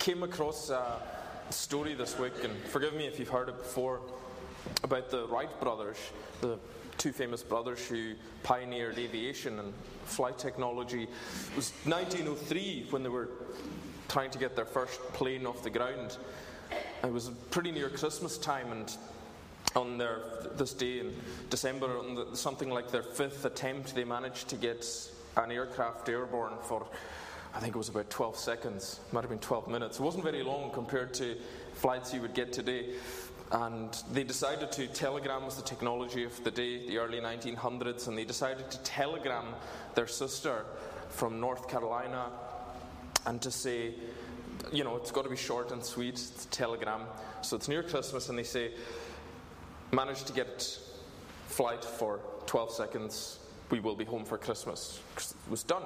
came across a story this week, and forgive me if you've heard it before, about the Wright brothers, the two famous brothers who pioneered aviation and flight technology. It was 1903 when they were trying to get their first plane off the ground. It was pretty near Christmas time, and on their this day in December, on the, something like their fifth attempt, they managed to get an aircraft airborne for I think it was about 12 seconds, might have been 12 minutes. It wasn't very long compared to flights you would get today. And they decided to telegram was the technology of the day, the early 1900s, and they decided to telegram their sister from North Carolina and to say, you know, it's got to be short and sweet, it's telegram. So it's near Christmas, and they say, managed to get flight for 12 seconds, we will be home for Christmas. It was done.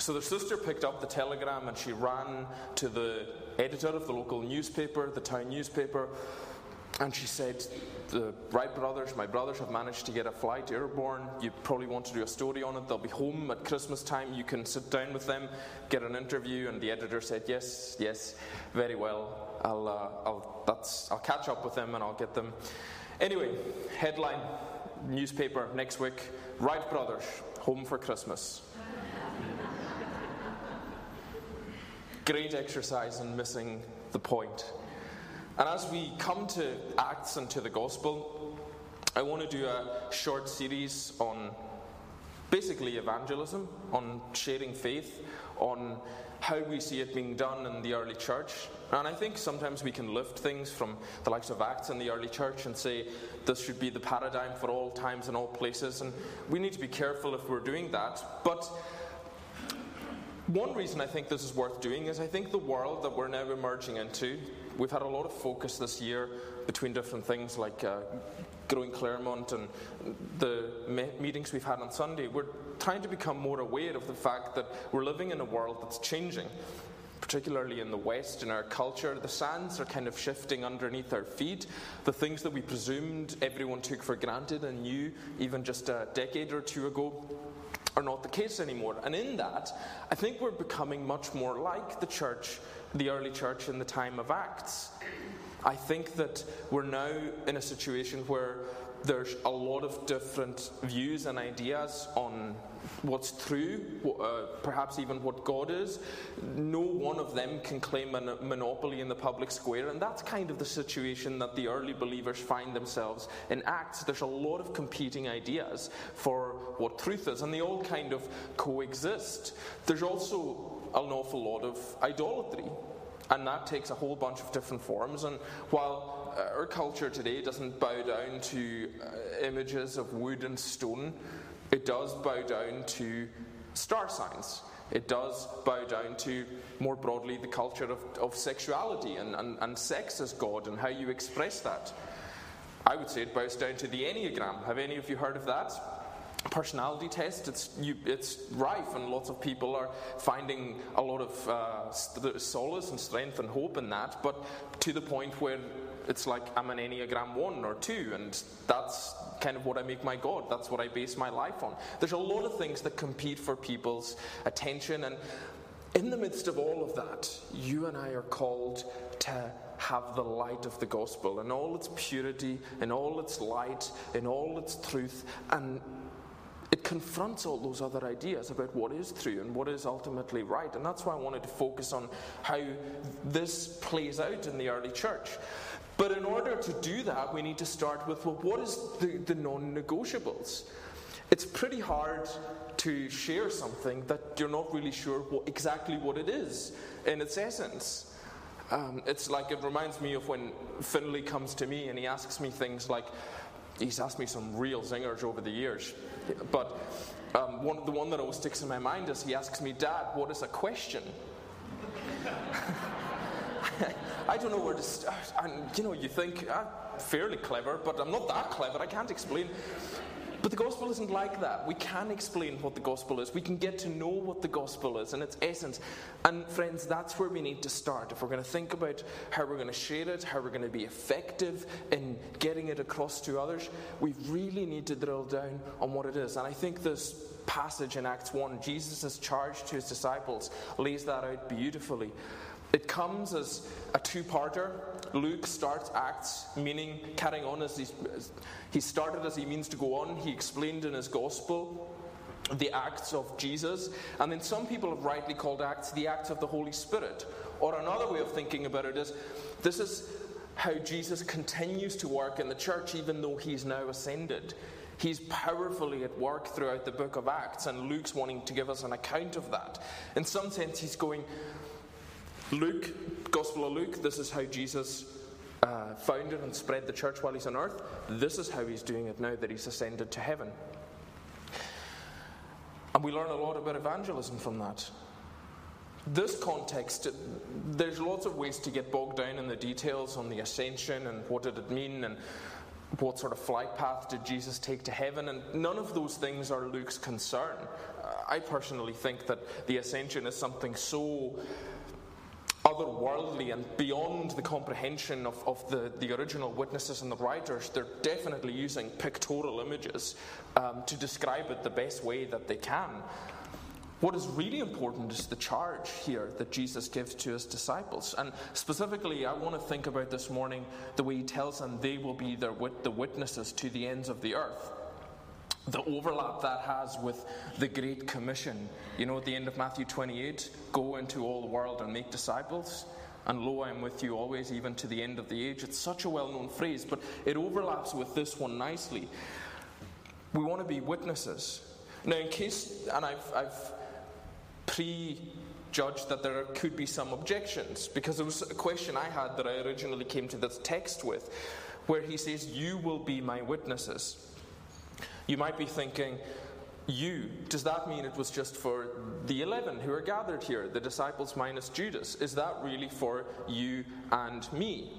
So their sister picked up the telegram and she ran to the editor of the local newspaper, the town newspaper, and she said, The Wright brothers, my brothers, have managed to get a flight airborne. You probably want to do a story on it. They'll be home at Christmas time. You can sit down with them, get an interview. And the editor said, Yes, yes, very well. I'll, uh, I'll, that's, I'll catch up with them and I'll get them. Anyway, headline newspaper next week Wright brothers, home for Christmas. Great exercise in missing the point. And as we come to Acts and to the Gospel, I want to do a short series on basically evangelism, on sharing faith, on how we see it being done in the early church. And I think sometimes we can lift things from the likes of Acts and the early church and say this should be the paradigm for all times and all places. And we need to be careful if we're doing that. But one reason I think this is worth doing is I think the world that we're now emerging into, we've had a lot of focus this year between different things like uh, Growing Claremont and the me- meetings we've had on Sunday. We're trying to become more aware of the fact that we're living in a world that's changing. Particularly in the West, in our culture, the sands are kind of shifting underneath our feet. The things that we presumed everyone took for granted and knew even just a decade or two ago are not the case anymore. And in that, I think we're becoming much more like the church, the early church in the time of Acts. I think that we're now in a situation where there's a lot of different views and ideas on what's true, uh, perhaps even what God is. No one of them can claim a monopoly in the public square, and that's kind of the situation that the early believers find themselves in Acts. There's a lot of competing ideas for what truth is, and they all kind of coexist. There's also an awful lot of idolatry. And that takes a whole bunch of different forms. And while uh, our culture today doesn't bow down to uh, images of wood and stone, it does bow down to star signs. It does bow down to, more broadly, the culture of, of sexuality and, and, and sex as God and how you express that. I would say it bows down to the Enneagram. Have any of you heard of that? Personality test. It's, you, it's rife, and lots of people are finding a lot of uh, solace and strength and hope in that, but to the point where it's like I'm an Enneagram 1 or 2, and that's kind of what I make my God. That's what I base my life on. There's a lot of things that compete for people's attention, and in the midst of all of that, you and I are called to have the light of the gospel in all its purity, in all its light, in all its truth, and it confronts all those other ideas about what is true and what is ultimately right. And that's why I wanted to focus on how this plays out in the early church. But in order to do that, we need to start with well, what is the, the non negotiables? It's pretty hard to share something that you're not really sure what, exactly what it is in its essence. Um, it's like it reminds me of when Finley comes to me and he asks me things like, he's asked me some real zingers over the years, but um, one, the one that always sticks in my mind is he asks me, Dad, what is a question? I don't know where to start. And you know, you think I'm fairly clever, but I'm not that clever. I can't explain. But the gospel isn't like that. We can explain what the gospel is. We can get to know what the gospel is and its essence. And friends, that's where we need to start. If we're going to think about how we're going to share it, how we're going to be effective in getting it across to others, we really need to drill down on what it is. And I think this passage in Acts 1, Jesus' charge to his disciples, lays that out beautifully. It comes as a two parter. Luke starts Acts, meaning carrying on as, as he started as he means to go on. He explained in his gospel the acts of Jesus. And then some people have rightly called Acts the acts of the Holy Spirit. Or another way of thinking about it is this is how Jesus continues to work in the church even though he's now ascended. He's powerfully at work throughout the book of Acts, and Luke's wanting to give us an account of that. In some sense, he's going, Luke, Gospel of Luke, this is how Jesus uh, founded and spread the church while he's on earth. This is how he's doing it now that he's ascended to heaven. And we learn a lot about evangelism from that. This context, there's lots of ways to get bogged down in the details on the ascension and what did it mean and what sort of flight path did Jesus take to heaven, and none of those things are Luke's concern. I personally think that the ascension is something so otherworldly and beyond the comprehension of, of the, the original witnesses and the writers. They're definitely using pictorial images um, to describe it the best way that they can. What is really important is the charge here that Jesus gives to his disciples. And specifically, I want to think about this morning the way he tells them they will be their, the witnesses to the ends of the earth the overlap that has with the Great Commission. You know, at the end of Matthew 28, go into all the world and make disciples. And lo, I am with you always, even to the end of the age. It's such a well known phrase, but it overlaps with this one nicely. We want to be witnesses. Now, in case, and I've, I've prejudged that there could be some objections, because it was a question I had that I originally came to this text with, where he says, You will be my witnesses. You might be thinking, you, does that mean it was just for the 11 who are gathered here, the disciples minus Judas? Is that really for you and me?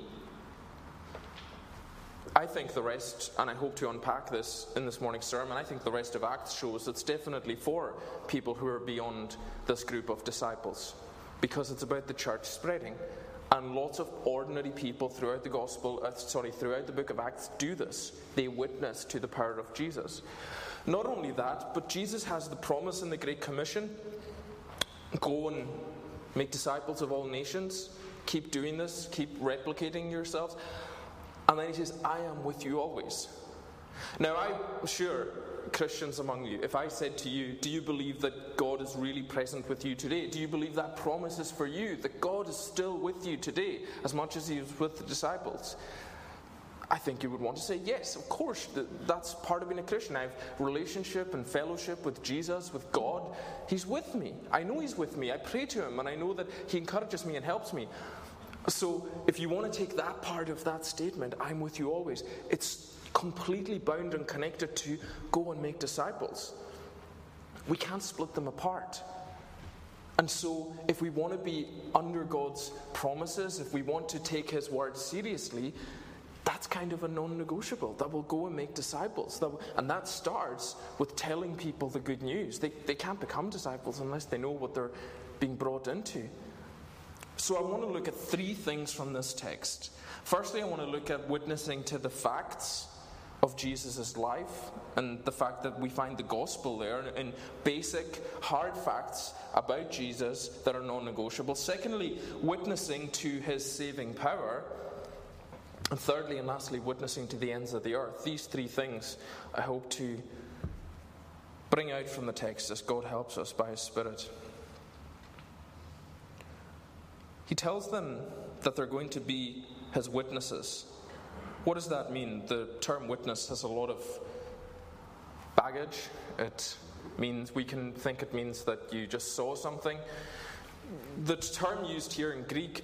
I think the rest, and I hope to unpack this in this morning's sermon, I think the rest of Acts shows it's definitely for people who are beyond this group of disciples because it's about the church spreading. And lots of ordinary people throughout the gospel, uh, sorry, throughout the book of Acts do this. They witness to the power of Jesus. Not only that, but Jesus has the promise in the Great Commission go and make disciples of all nations. Keep doing this, keep replicating yourselves. And then he says, I am with you always. Now, I'm sure Christians among you, if I said to you, Do you believe that God is really present with you today? Do you believe that promise is for you, that God is still with you today as much as He was with the disciples? I think you would want to say, Yes, of course, that's part of being a Christian. I have relationship and fellowship with Jesus, with God. He's with me. I know He's with me. I pray to Him, and I know that He encourages me and helps me. So, if you want to take that part of that statement, I'm with you always, it's completely bound and connected to go and make disciples. We can't split them apart. And so, if we want to be under God's promises, if we want to take His word seriously, that's kind of a non negotiable. That will go and make disciples. That will, and that starts with telling people the good news. They, they can't become disciples unless they know what they're being brought into. So, I want to look at three things from this text. Firstly, I want to look at witnessing to the facts of Jesus' life and the fact that we find the gospel there in basic, hard facts about Jesus that are non negotiable. Secondly, witnessing to his saving power. And thirdly and lastly, witnessing to the ends of the earth. These three things I hope to bring out from the text as God helps us by his Spirit. He tells them that they're going to be his witnesses. What does that mean? The term witness has a lot of baggage. It means we can think it means that you just saw something. The term used here in Greek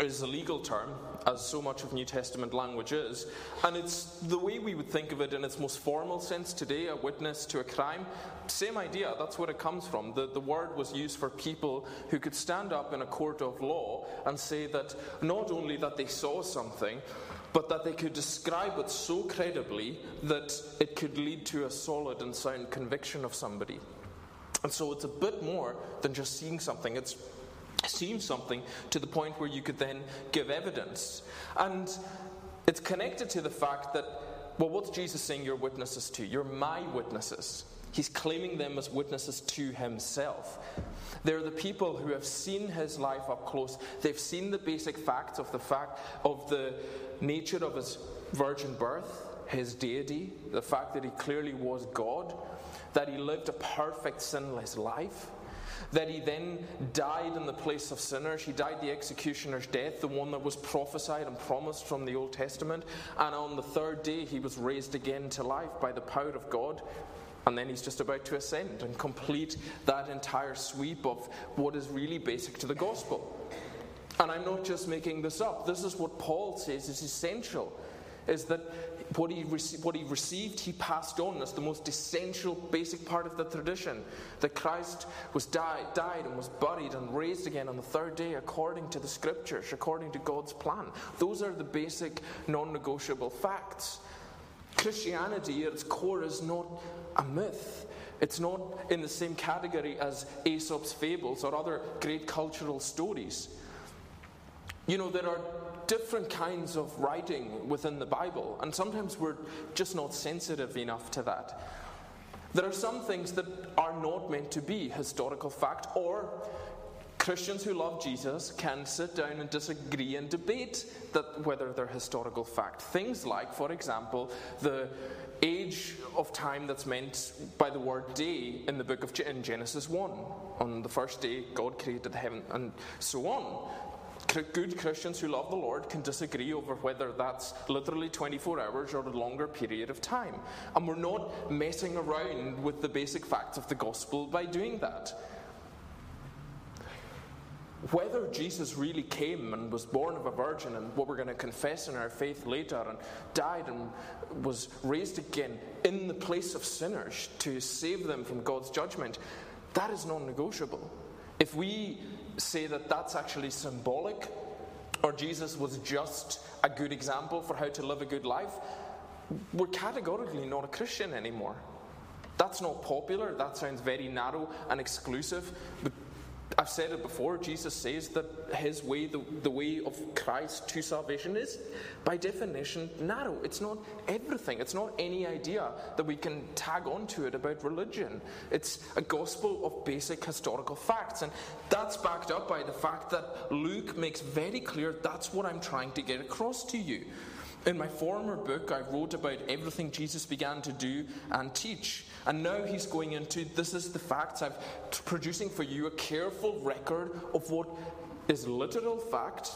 is a legal term, as so much of New Testament language is, and it's the way we would think of it in its most formal sense today a witness to a crime. Same idea, that's what it comes from. The, the word was used for people who could stand up in a court of law and say that not only that they saw something, but that they could describe it so credibly that it could lead to a solid and sound conviction of somebody. And so it's a bit more than just seeing something. It's seeing something to the point where you could then give evidence. And it's connected to the fact that, well, what's Jesus saying you're witnesses to? You're my witnesses. He's claiming them as witnesses to himself. They're the people who have seen his life up close. They've seen the basic facts of the fact of the nature of his virgin birth, his deity, the fact that he clearly was God, that he lived a perfect sinless life, that he then died in the place of sinners. He died the executioner's death, the one that was prophesied and promised from the Old Testament. And on the third day, he was raised again to life by the power of God. And then he's just about to ascend and complete that entire sweep of what is really basic to the gospel. And I'm not just making this up. This is what Paul says is essential is that what he, rec- what he received, he passed on. That's the most essential, basic part of the tradition. That Christ was died, died and was buried and raised again on the third day according to the scriptures, according to God's plan. Those are the basic, non negotiable facts. Christianity at its core is not a myth. It's not in the same category as Aesop's fables or other great cultural stories. You know, there are different kinds of writing within the Bible, and sometimes we're just not sensitive enough to that. There are some things that are not meant to be historical fact, or Christians who love Jesus can sit down and disagree and debate that whether they're historical fact. Things like, for example, the age of time that's meant by the word day in the book of in Genesis 1. On the first day, God created the heaven, and so on good Christians who love the Lord can disagree over whether that's literally 24 hours or a longer period of time. And we're not messing around with the basic facts of the gospel by doing that. Whether Jesus really came and was born of a virgin and what we're going to confess in our faith later and died and was raised again in the place of sinners to save them from God's judgment, that is non negotiable. If we say that that's actually symbolic, or Jesus was just a good example for how to live a good life, we're categorically not a Christian anymore. That's not popular. That sounds very narrow and exclusive. But I've said it before, Jesus says that his way, the, the way of Christ to salvation, is by definition narrow. It's not everything, it's not any idea that we can tag onto it about religion. It's a gospel of basic historical facts. And that's backed up by the fact that Luke makes very clear that's what I'm trying to get across to you. In my former book, I wrote about everything Jesus began to do and teach. And now he's going into this is the facts. I'm producing for you a careful record of what is literal fact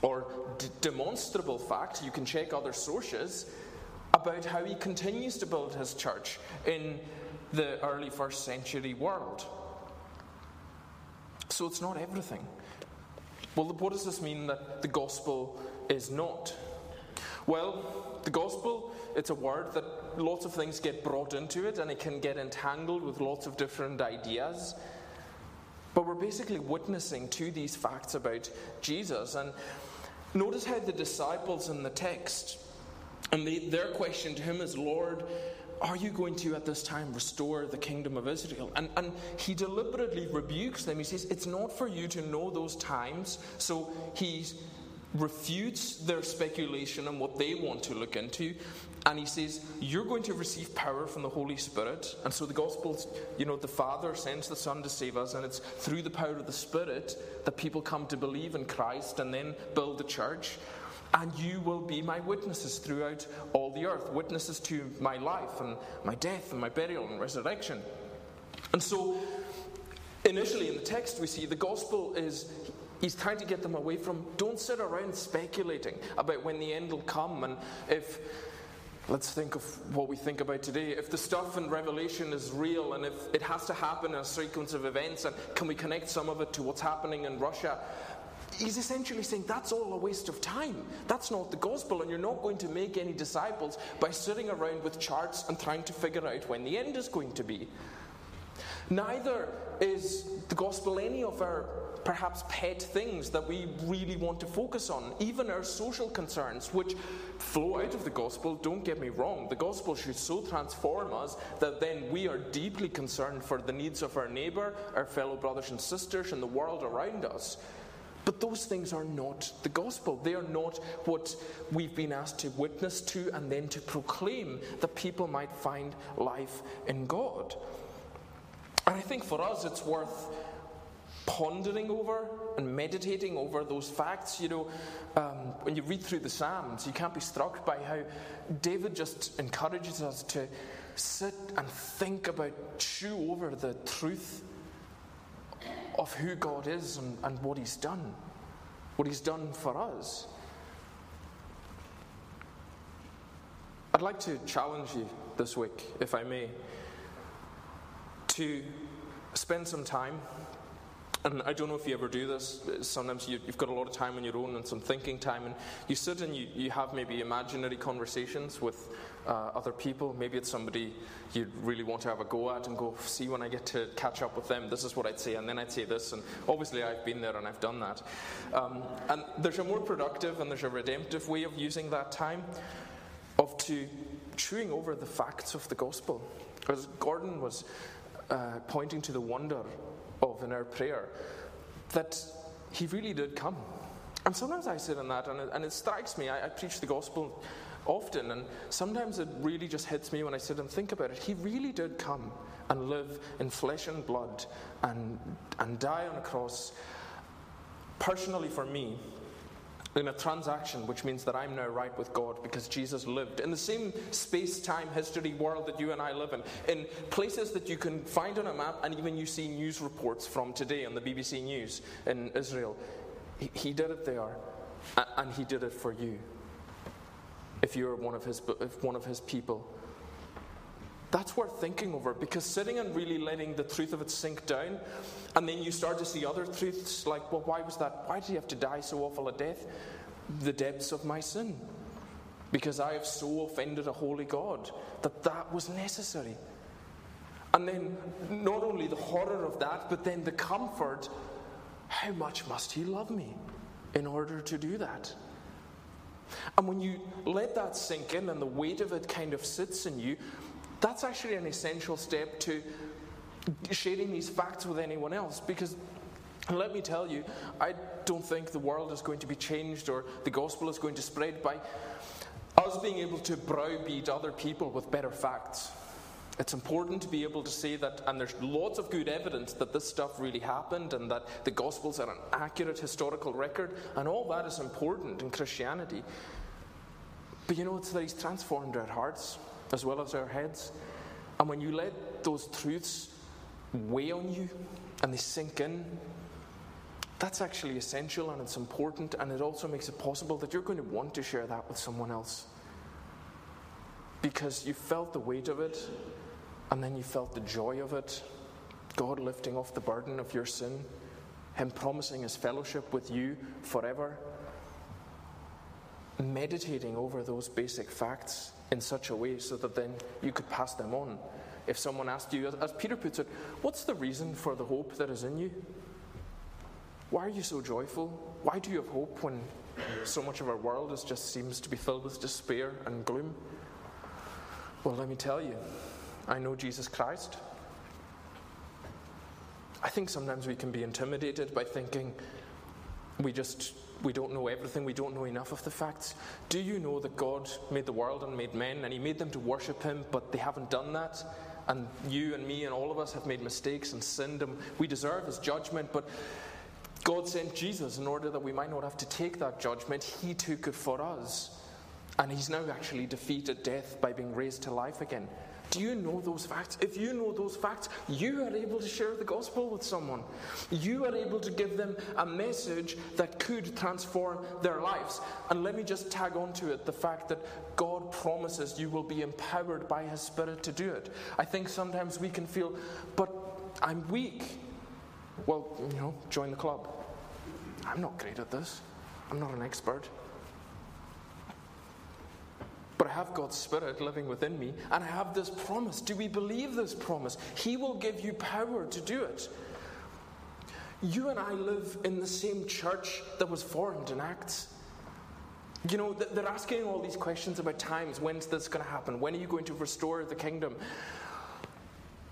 or d- demonstrable fact. You can check other sources about how he continues to build his church in the early first century world. So it's not everything. Well, what does this mean that the gospel is not? Well, the gospel, it's a word that lots of things get brought into it and it can get entangled with lots of different ideas. But we're basically witnessing to these facts about Jesus. And notice how the disciples in the text, and they, their question to him is, Lord, are you going to at this time restore the kingdom of Israel? And, and he deliberately rebukes them. He says, It's not for you to know those times. So he's refutes their speculation and what they want to look into. And he says, You're going to receive power from the Holy Spirit. And so the Gospels, you know, the Father sends the Son to save us, and it's through the power of the Spirit that people come to believe in Christ and then build the church. And you will be my witnesses throughout all the earth, witnesses to my life and my death and my burial and resurrection. And so, initially in the text, we see the gospel is He's trying to get them away from don't sit around speculating about when the end will come and if let's think of what we think about today. If the stuff in Revelation is real and if it has to happen in a sequence of events and can we connect some of it to what's happening in Russia? He's essentially saying that's all a waste of time. That's not the gospel, and you're not going to make any disciples by sitting around with charts and trying to figure out when the end is going to be. Neither is the gospel any of our perhaps pet things that we really want to focus on, even our social concerns, which flow out of the gospel. Don't get me wrong, the gospel should so transform us that then we are deeply concerned for the needs of our neighbour, our fellow brothers and sisters, and the world around us. But those things are not the gospel. They are not what we've been asked to witness to and then to proclaim that people might find life in God. And I think for us it's worth pondering over and meditating over those facts. You know, um, when you read through the Psalms, you can't be struck by how David just encourages us to sit and think about, chew over the truth of who God is and, and what He's done, what He's done for us. I'd like to challenge you this week, if I may, to spend some time and I don't know if you ever do this. Sometimes you, have got a lot of time on your own and some thinking time, and you sit and you, you have maybe imaginary conversations with uh, other people. Maybe it's somebody you really want to have a go at and go, see when I get to catch up with them, this is what I'd say, and then I'd say this. And obviously, I've been there and I've done that. Um, and there's a more productive and there's a redemptive way of using that time of to chewing over the facts of the gospel. As Gordon was uh, pointing to the wonder of in our prayer that he really did come. And sometimes I sit in that and it, and it strikes me. I, I preach the gospel often, and sometimes it really just hits me when I sit and think about it. He really did come and live in flesh and blood and, and die on a cross personally for me in a transaction, which means that I'm now right with God because Jesus lived in the same space time history world that you and I live in, in places that you can find on a map, and even you see news reports from today on the BBC News in Israel. He, he did it there, and he did it for you. If you're one of his, if one of his people. That's worth thinking over because sitting and really letting the truth of it sink down, and then you start to see other truths like, well, why was that? Why did he have to die so awful a death? The depths of my sin. Because I have so offended a holy God that that was necessary. And then not only the horror of that, but then the comfort how much must he love me in order to do that? And when you let that sink in and the weight of it kind of sits in you, that's actually an essential step to sharing these facts with anyone else because let me tell you, I don't think the world is going to be changed or the gospel is going to spread by us being able to browbeat other people with better facts. It's important to be able to say that, and there's lots of good evidence that this stuff really happened and that the Gospels are an accurate historical record, and all that is important in Christianity. But you know, it's that He's transformed our hearts as well as our heads. And when you let those truths weigh on you and they sink in, that's actually essential and it's important, and it also makes it possible that you're going to want to share that with someone else. Because you felt the weight of it, and then you felt the joy of it God lifting off the burden of your sin, Him promising His fellowship with you forever. Meditating over those basic facts in such a way so that then you could pass them on. If someone asked you, as Peter puts it, what's the reason for the hope that is in you? Why are you so joyful? Why do you have hope when so much of our world is just seems to be filled with despair and gloom? Well, let me tell you, I know Jesus Christ. I think sometimes we can be intimidated by thinking we just we don't know everything, we don't know enough of the facts. Do you know that God made the world and made men, and He made them to worship Him, but they haven't done that? And you and me and all of us have made mistakes and sinned, and we deserve His judgment, but God sent Jesus in order that we might not have to take that judgment. He took it for us. And He's now actually defeated death by being raised to life again. Do you know those facts? If you know those facts, you are able to share the gospel with someone. You are able to give them a message that could transform their lives. And let me just tag on to it the fact that God promises you will be empowered by His Spirit to do it. I think sometimes we can feel, but I'm weak. Well, you know, join the club. I'm not great at this, I'm not an expert. But I have God's Spirit living within me, and I have this promise. Do we believe this promise? He will give you power to do it. You and I live in the same church that was formed in Acts. You know, they're asking all these questions about times. When's this going to happen? When are you going to restore the kingdom?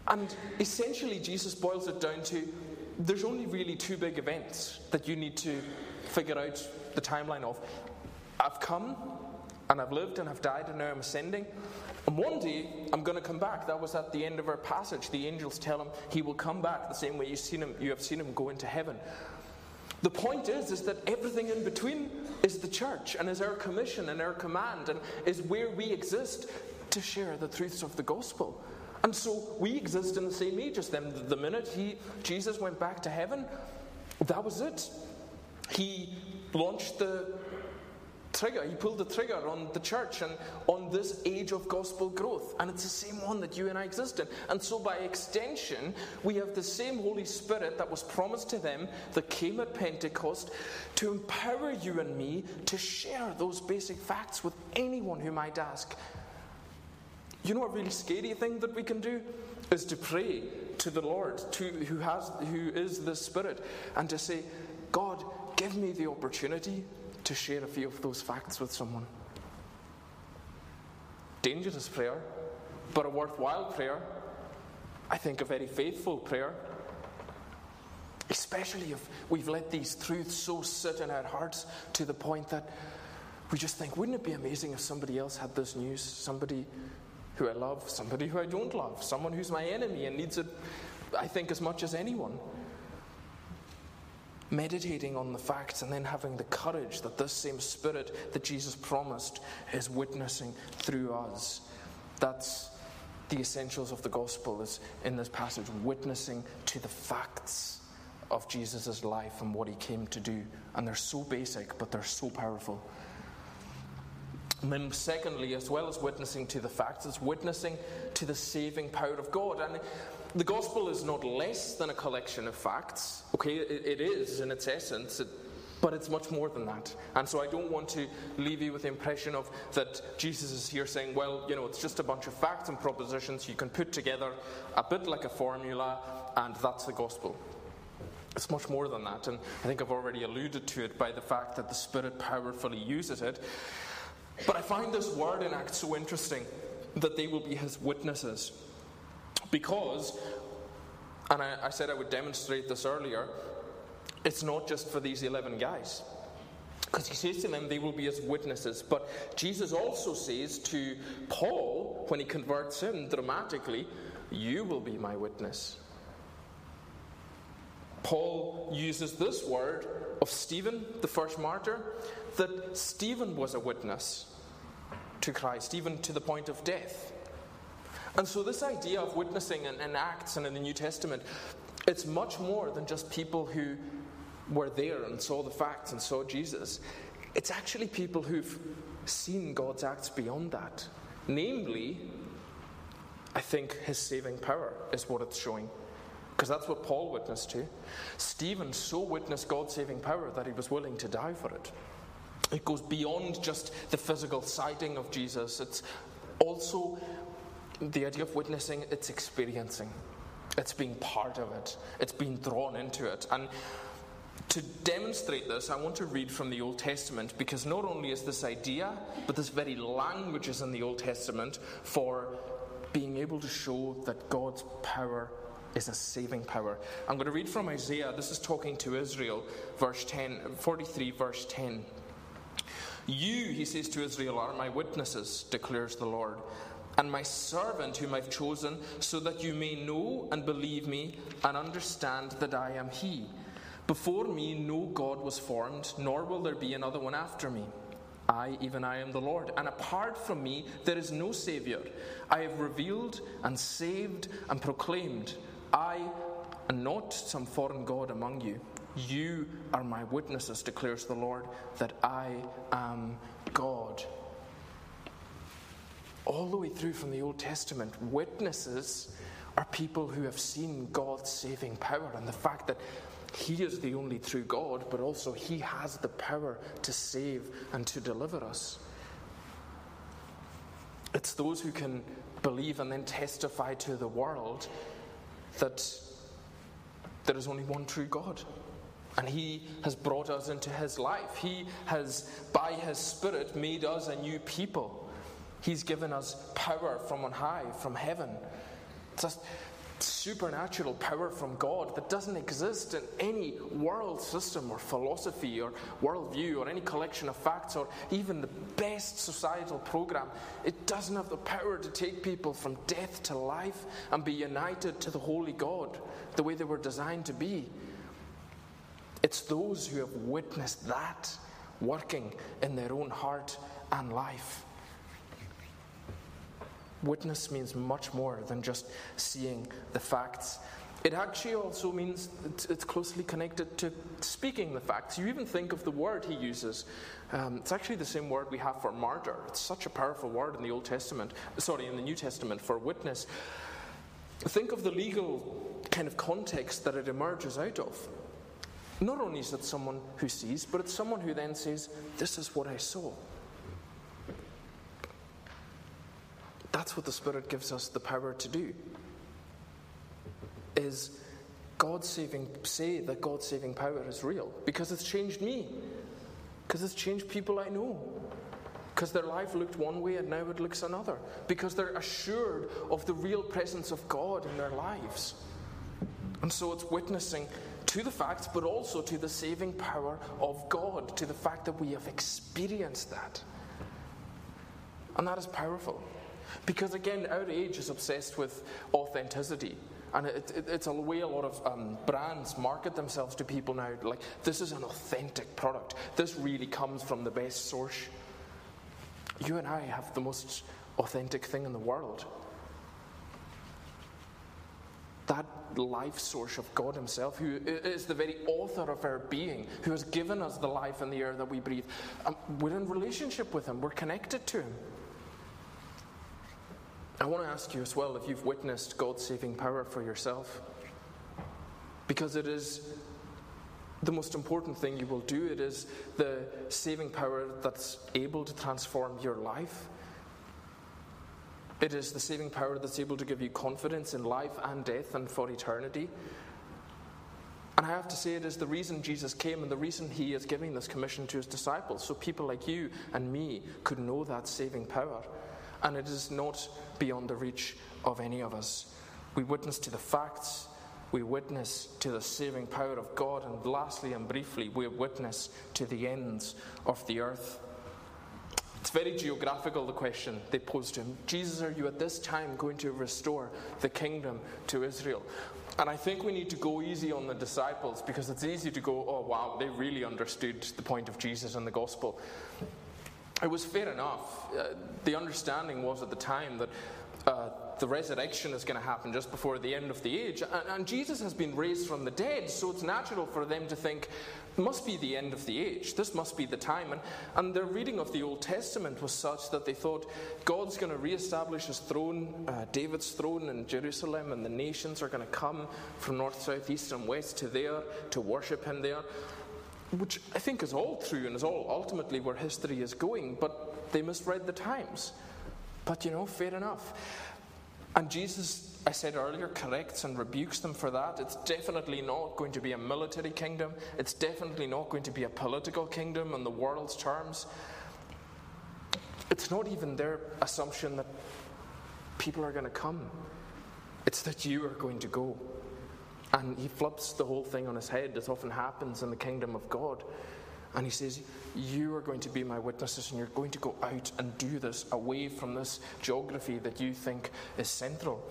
And essentially, Jesus boils it down to there's only really two big events that you need to figure out the timeline of. I've come and I've lived and I've died and now I'm ascending. And one day I'm going to come back. That was at the end of our passage. The angels tell him he will come back the same way you've seen him, you have seen him go into heaven. The point is, is that everything in between is the church and is our commission and our command and is where we exist to share the truths of the gospel. And so we exist in the same age as them. The minute he, Jesus went back to heaven, that was it. He launched the trigger, he pulled the trigger on the church and on this age of gospel growth. And it's the same one that you and I exist in. And so, by extension, we have the same Holy Spirit that was promised to them that came at Pentecost to empower you and me to share those basic facts with anyone who might ask. You know, a really scary thing that we can do is to pray to the Lord, to, who, has, who is the Spirit, and to say, God, give me the opportunity to share a few of those facts with someone. Dangerous prayer, but a worthwhile prayer. I think a very faithful prayer. Especially if we've let these truths so sit in our hearts to the point that we just think, wouldn't it be amazing if somebody else had this news? Somebody who I love, somebody who I don't love, someone who's my enemy and needs it, I think, as much as anyone meditating on the facts and then having the courage that this same spirit that Jesus promised is witnessing through us. That's the essentials of the gospel is in this passage witnessing to the facts of Jesus' life and what he came to do. And they're so basic, but they're so powerful. And then, secondly, as well as witnessing to the facts, it's witnessing to the saving power of God. And the gospel is not less than a collection of facts. Okay, it, is in its essence, but it's much more than that. And so I don't want to leave you with the impression of that Jesus is here saying, well, you know, it's just a bunch of facts and propositions you can put together a bit like a formula, and that's the gospel. It's much more than that. And I think I've already alluded to it by the fact that the Spirit powerfully uses it. But I find this word in Acts so interesting that they will be his witnesses. Because, and I, I said I would demonstrate this earlier, it's not just for these 11 guys. Because he says to them, they will be his witnesses. But Jesus also says to Paul, when he converts him dramatically, you will be my witness. Paul uses this word of Stephen, the first martyr, that Stephen was a witness to Christ, even to the point of death. And so, this idea of witnessing in, in Acts and in the New Testament, it's much more than just people who were there and saw the facts and saw Jesus. It's actually people who've seen God's acts beyond that. Namely, I think his saving power is what it's showing. Because that's what Paul witnessed to. Stephen so witnessed God's saving power that he was willing to die for it. It goes beyond just the physical sighting of Jesus, it's also the idea of witnessing, it's experiencing. It's being part of it. It's being drawn into it. And to demonstrate this, I want to read from the Old Testament because not only is this idea, but this very language is in the Old Testament for being able to show that God's power is a saving power. I'm going to read from Isaiah. This is talking to Israel, verse 10, 43, verse 10. You, he says to Israel, are my witnesses, declares the Lord and my servant whom I've chosen, so that you may know and believe me and understand that I am He. Before me no God was formed, nor will there be another one after me. I, even I, am the Lord, and apart from me there is no Saviour. I have revealed and saved and proclaimed. I am not some foreign God among you. You are my witnesses, declares the Lord, that I am God all the way through from the Old Testament, witnesses are people who have seen God's saving power and the fact that He is the only true God, but also He has the power to save and to deliver us. It's those who can believe and then testify to the world that there is only one true God. And He has brought us into His life. He has, by His Spirit, made us a new people. He's given us power from on high, from heaven. Just supernatural power from God that doesn't exist in any world system or philosophy or worldview or any collection of facts or even the best societal program. It doesn't have the power to take people from death to life and be united to the Holy God the way they were designed to be. It's those who have witnessed that working in their own heart and life. Witness means much more than just seeing the facts. It actually also means it's closely connected to speaking the facts. You even think of the word he uses. Um, it's actually the same word we have for martyr. It's such a powerful word in the Old Testament, sorry, in the New Testament for witness. Think of the legal kind of context that it emerges out of. Not only is it someone who sees, but it's someone who then says, This is what I saw. That's what the Spirit gives us the power to do. Is God saving say that God's saving power is real because it's changed me. Because it's changed people I know. Because their life looked one way and now it looks another. Because they're assured of the real presence of God in their lives. And so it's witnessing to the facts, but also to the saving power of God, to the fact that we have experienced that. And that is powerful. Because again, our age is obsessed with authenticity. And it, it, it's a way a lot of um, brands market themselves to people now. Like, this is an authentic product. This really comes from the best source. You and I have the most authentic thing in the world that life source of God Himself, who is the very author of our being, who has given us the life and the air that we breathe. Um, we're in relationship with Him, we're connected to Him. I want to ask you as well if you've witnessed God's saving power for yourself. Because it is the most important thing you will do, it is the saving power that's able to transform your life. It is the saving power that's able to give you confidence in life and death and for eternity. And I have to say, it is the reason Jesus came and the reason he is giving this commission to his disciples, so people like you and me could know that saving power. And it is not beyond the reach of any of us. We witness to the facts, we witness to the saving power of God, and lastly and briefly, we witness to the ends of the earth. It's very geographical, the question they posed to him Jesus, are you at this time going to restore the kingdom to Israel? And I think we need to go easy on the disciples because it's easy to go, oh, wow, they really understood the point of Jesus and the gospel. It was fair enough. Uh, the understanding was at the time that uh, the resurrection is going to happen just before the end of the age. And, and, Jesus has been raised from the dead, so it's natural for them to think, must be the end of the age. This must be the time. And, and their reading of the Old Testament was such that they thought God's going to reestablish his throne, uh, David's throne in Jerusalem, and the nations are going to come from north, south, east, and west to there to worship him there. Which I think is all true and is all ultimately where history is going, but they misread the times. But you know, fair enough. And Jesus, I said earlier, corrects and rebukes them for that. It's definitely not going to be a military kingdom, it's definitely not going to be a political kingdom in the world's terms. It's not even their assumption that people are going to come, it's that you are going to go. And he flips the whole thing on his head, as often happens in the kingdom of God. And he says, You are going to be my witnesses, and you're going to go out and do this away from this geography that you think is central.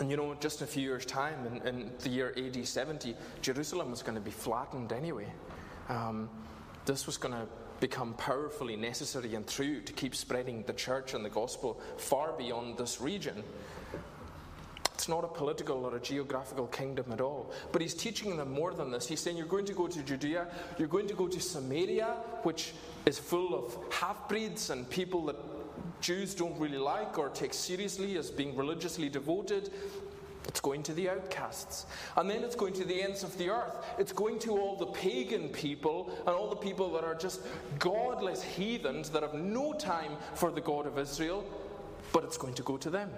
And you know, just in a few years' time, in, in the year AD 70, Jerusalem was going to be flattened anyway. Um, this was going to become powerfully necessary and true to keep spreading the church and the gospel far beyond this region. It's not a political or a geographical kingdom at all. But he's teaching them more than this. He's saying, You're going to go to Judea, you're going to go to Samaria, which is full of half breeds and people that Jews don't really like or take seriously as being religiously devoted. It's going to the outcasts. And then it's going to the ends of the earth. It's going to all the pagan people and all the people that are just godless heathens that have no time for the God of Israel, but it's going to go to them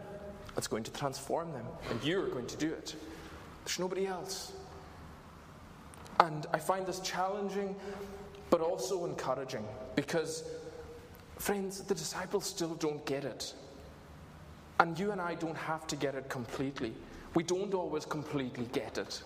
that's going to transform them. And you're going to do it. There's nobody else. And I find this challenging, but also encouraging because, friends, the disciples still don't get it. And you and I don't have to get it completely. We don't always completely get it.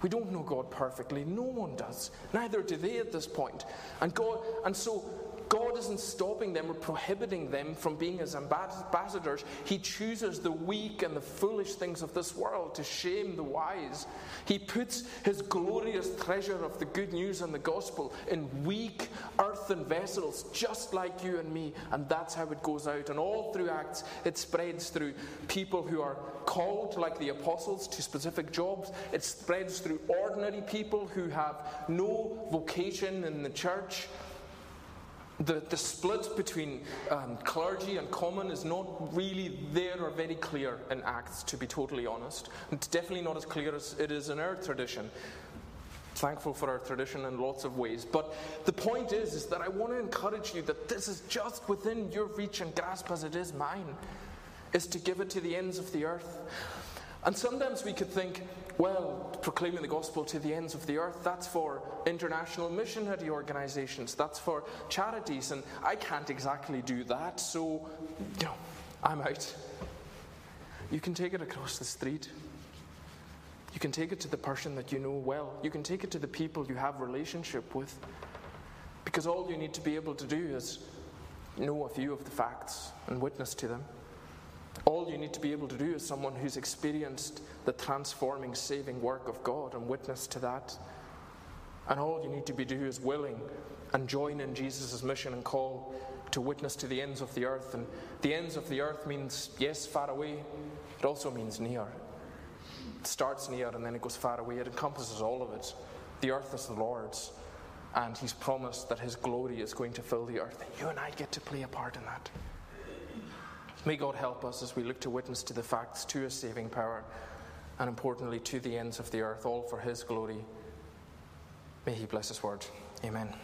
We don't know God perfectly. No one does. Neither do they at this point. And God, and so God isn't stopping them or prohibiting them from being his ambassadors. He chooses the weak and the foolish things of this world to shame the wise. He puts his glorious treasure of the good news and the gospel in weak earthen vessels, just like you and me. And that's how it goes out. And all through Acts, it spreads through people who are called, like the apostles, to specific jobs. It spreads through ordinary people who have no vocation in the church the, the split between um, clergy and common is not really there or very clear in Acts, to be totally honest. It's definitely not as clear as it is in our tradition. Thankful for our tradition in lots of ways. But the point is, is that I want to encourage you that this is just within your reach and grasp as it is mine, is to give it to the ends of the earth. And sometimes we could think, well, proclaiming the gospel to the ends of the earth, that's for international missionary organizations, that's for charities, and I can't exactly do that, so, you know, I'm out. You can take it across the street. You can take it to the person that you know well. You can take it to the people you have relationship with. Because all you need to be able to do is know a few of the facts and witness to them. All you need to be able to do is someone who's experienced the transforming, saving work of God and witness to that. And all you need to be do is willing and join in Jesus' mission and call to witness to the ends of the earth. And the ends of the earth means, yes, far away, it also means near. It starts near and then it goes far away. It encompasses all of it. The earth is the Lord's, and He's promised that His glory is going to fill the earth. You and I get to play a part in that. May God help us as we look to witness to the facts, to His saving power, and importantly, to the ends of the earth, all for His glory. May He bless His word. Amen.